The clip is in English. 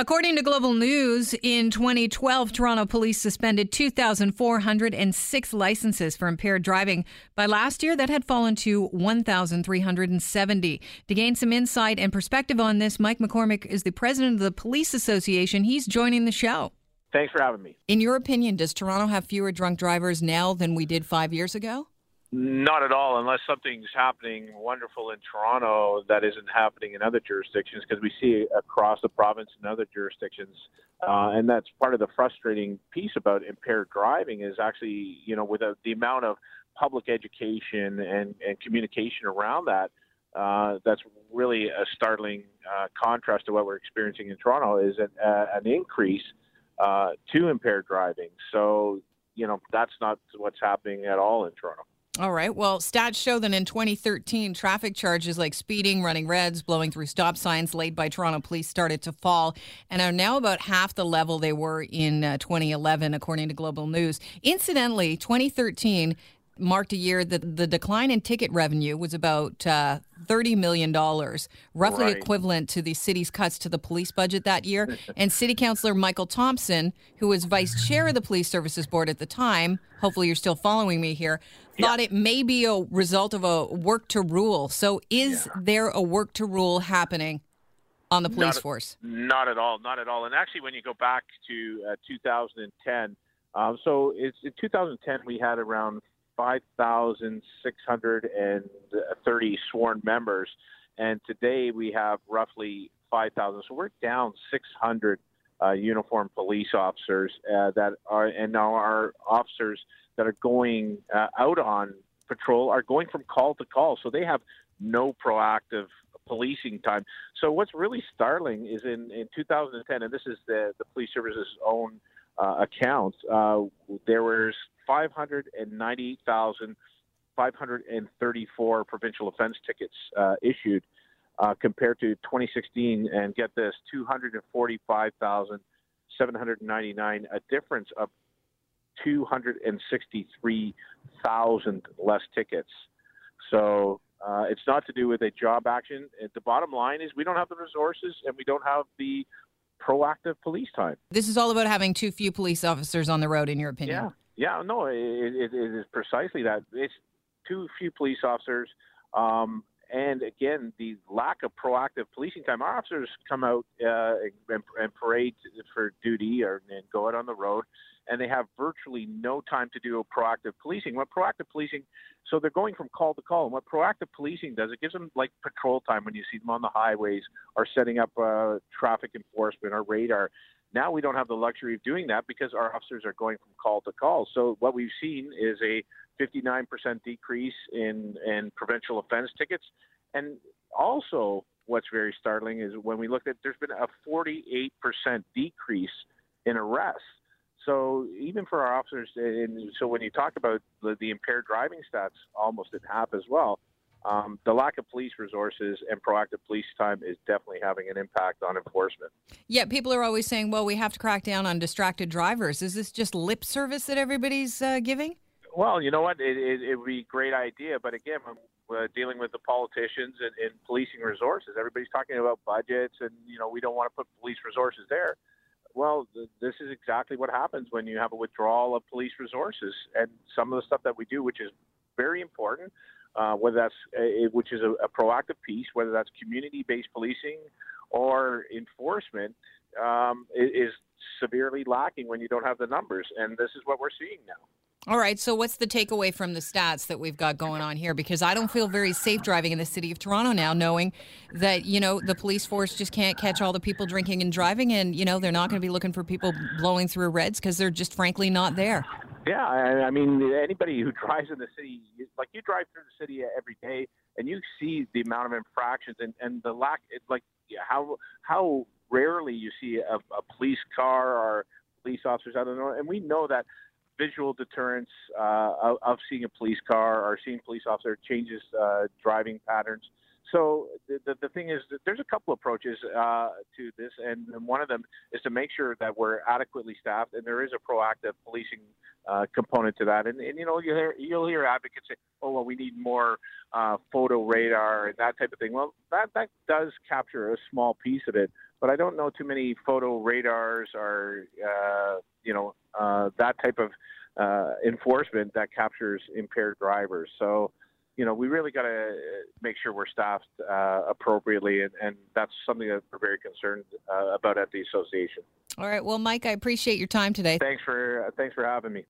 According to Global News, in 2012, Toronto police suspended 2,406 licenses for impaired driving. By last year, that had fallen to 1,370. To gain some insight and perspective on this, Mike McCormack is the president of the Police Association. He's joining the show. Thanks for having me. In your opinion, does Toronto have fewer drunk drivers now than we did five years ago? Not at all, unless something's happening wonderful in Toronto that isn't happening in other jurisdictions, because we see across the province in other jurisdictions, uh, and that's part of the frustrating piece about impaired driving is actually, you know, with a, the amount of public education and, and communication around that, uh, that's really a startling uh, contrast to what we're experiencing in Toronto is an, an increase uh, to impaired driving. So, you know, that's not what's happening at all in Toronto. All right. Well, stats show that in 2013, traffic charges like speeding, running reds, blowing through stop signs laid by Toronto police started to fall and are now about half the level they were in uh, 2011, according to Global News. Incidentally, 2013 marked a year that the decline in ticket revenue was about uh, $30 million, roughly Right. equivalent to the city's cuts to the police budget that year. and City Councilor Michael Thompson, who was vice chair of the Police Services Board at the time, hopefully you're still following me here, thought it may be a result of a work to rule. So is there a work to rule happening on the police Not- force? Not at all, not at all. And actually, when you go back to uh, 2010, um, so it's in 2010 we had around 5,630 sworn members, and today we have roughly 5,000. So we're down 600 uh, uniformed police officers uh, that are, and now our officers that are going uh, out on patrol are going from call to call. So they have no proactive policing time. So what's really startling is in, in 2010, and this is the, the police service's own uh, accounts, uh, there was 590,534 provincial offense tickets uh, issued uh, compared to 2016, and get this, 245,799, a difference of 263,000 less tickets. So uh, it's not to do with a job action. Uh, The bottom line is we don't have the resources and we don't have the proactive police time. This is all about having too few police officers on the road, in your opinion. Yeah, yeah, no, it, it, it is precisely that. It's too few police officers, um, and again, the lack of proactive policing time. Our officers come out uh, and, and parade for duty or and go out on the road, and they have virtually no time to do proactive policing. What proactive policing? So they're going from call to call, and what proactive policing does, it gives them like patrol time when you see them on the highways or setting up uh, traffic enforcement or radar. Now we don't have the luxury of doing that because our officers are going from call to call. So what we've seen is a 59% decrease in, in provincial offense tickets. And also what's very startling is when we looked at, there's been a 48% decrease in arrests. So even for our officers, and so when you talk about the, the impaired driving stats, almost at half as well, um, the lack of police resources and proactive police time is definitely having an impact on enforcement. Yeah, people are always saying, well, we have to crack down on distracted drivers. Is this just lip service that everybody's uh, giving? Well, you know what? It, it, it would be a great idea, but again, we're uh, dealing with the politicians and, and policing resources. Everybody's talking about budgets, and you know we don't want to put police resources there. Well, th- this is exactly what happens when you have a withdrawal of police resources, and some of the stuff that we do, which is very important, uh, whether that's a, which is a, a proactive piece, whether that's community-based policing or enforcement, um, is severely lacking when you don't have the numbers, and this is what we're seeing now. All right, so what's the takeaway from the stats that we've got going on here? Because I don't feel very safe driving in the city of Toronto now, knowing that, you know, the police force just can't catch all the people drinking and driving, and, you know, they're not going to be looking for people blowing through reds because they're just frankly not there. Yeah, I, I mean, anybody who drives in the city, like you drive through the city every day, and you see the amount of infractions and, and the lack, like how how rarely you see a, a police car or police officers out of the and we know that visual deterrence uh, of, of seeing a police car or seeing police officer changes uh, driving patterns. So the, the, the thing is, that there's a couple approaches uh, to this, and, and one of them is to make sure that we're adequately staffed, and there is a proactive policing uh, component to that. And, and you know, you hear, you'll hear advocates say, "Oh, well, we need more uh, photo radar and that type of thing." Well, that that does capture a small piece of it, but I don't know too many photo radars or uh, you know uh, that type of uh, enforcement that captures impaired drivers. So, you know, we really got to make sure we're staffed uh, appropriately, and, and, that's something that we're very concerned uh, about at the association. All right. Well, Mike, I appreciate your time today. Thanks for thanks for having me.